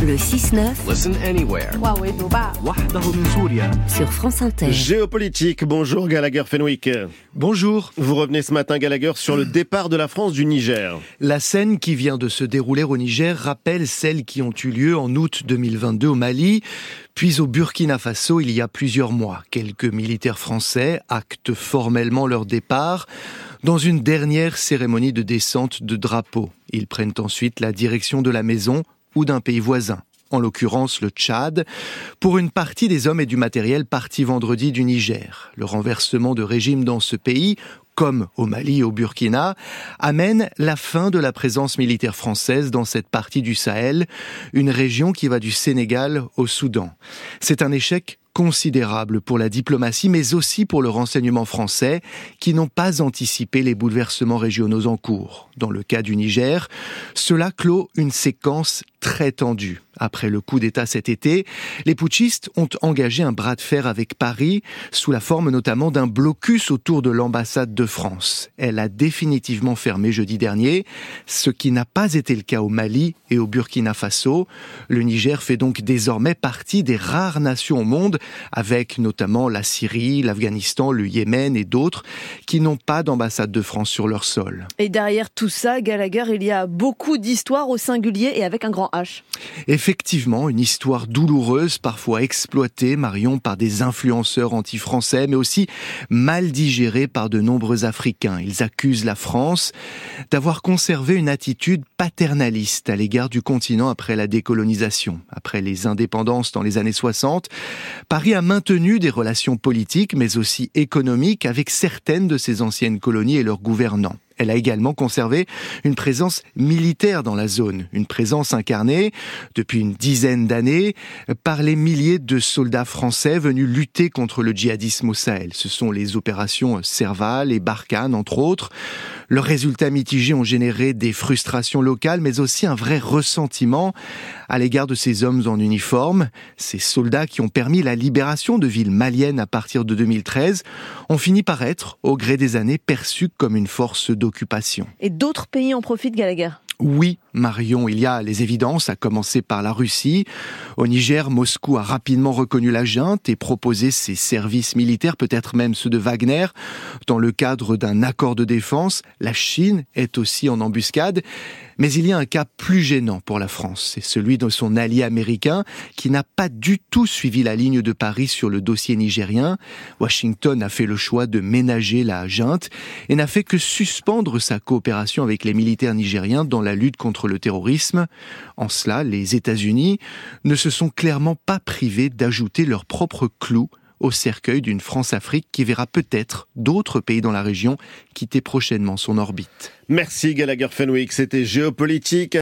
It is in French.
Le 6-9. Listen anywhere. Sur France Inter. Géopolitique, bonjour Gallagher Fenwick. Bonjour. Vous revenez ce matin Gallagher sur le départ de la France du Niger. La scène qui vient de se dérouler au Niger rappelle celles qui ont eu lieu en août 2022 au Mali, puis au Burkina Faso il y a plusieurs mois. Quelques militaires français actent formellement leur départ dans une dernière cérémonie de descente de drapeau. Ils prennent ensuite la direction de la maison ou d'un pays voisin en l'occurrence le Tchad, pour une partie des hommes et du matériel partis vendredi du Niger. Le renversement de régime dans ce pays, comme au Mali et au Burkina, amène la fin de la présence militaire française dans cette partie du Sahel, une région qui va du Sénégal au Soudan. C'est un échec considérable pour la diplomatie, mais aussi pour le renseignement français, qui n'ont pas anticipé les bouleversements régionaux en cours. Dans le cas du Niger, cela clôt une séquence très tendue. Après le coup d'État cet été, les putschistes ont engagé un bras de fer avec Paris, sous la forme notamment d'un blocus autour de l'ambassade de France. Elle a définitivement fermé jeudi dernier, ce qui n'a pas été le cas au Mali et au Burkina Faso. Le Niger fait donc désormais partie des rares nations au monde, avec notamment la Syrie, l'Afghanistan, le Yémen et d'autres, qui n'ont pas d'ambassade de France sur leur sol. Et derrière tout ça, Gallagher, il y a beaucoup d'histoires au singulier et avec un grand H. Effectivement, une histoire douloureuse, parfois exploitée, Marion, par des influenceurs anti-français, mais aussi mal digérée par de nombreux Africains. Ils accusent la France d'avoir conservé une attitude paternaliste à l'égard du continent après la décolonisation. Après les indépendances dans les années 60, Paris a maintenu des relations politiques, mais aussi économiques avec certaines de ses anciennes colonies et leurs gouvernants. Elle a également conservé une présence militaire dans la zone, une présence incarnée depuis une dizaine d'années par les milliers de soldats français venus lutter contre le djihadisme au Sahel. Ce sont les opérations Serval et Barkhane, entre autres. Leurs résultats mitigés ont généré des frustrations locales, mais aussi un vrai ressentiment à l'égard de ces hommes en uniforme. Ces soldats qui ont permis la libération de villes maliennes à partir de 2013 ont fini par être, au gré des années, perçus comme une force d'occupation. Et d'autres pays en profitent, Gallagher? Oui, Marion, il y a les évidences, à commencer par la Russie. Au Niger, Moscou a rapidement reconnu la junte et proposé ses services militaires, peut-être même ceux de Wagner, dans le cadre d'un accord de défense. La Chine est aussi en embuscade. Mais il y a un cas plus gênant pour la France, c'est celui de son allié américain qui n'a pas du tout suivi la ligne de Paris sur le dossier nigérien. Washington a fait le choix de ménager la junte et n'a fait que suspendre sa coopération avec les militaires nigériens dans la lutte contre le terrorisme. En cela, les États-Unis ne se sont clairement pas privés d'ajouter leur propre clou au cercueil d'une France-Afrique qui verra peut-être d'autres pays dans la région quitter prochainement son orbite. Merci Gallagher Fenwick, c'était géopolitique.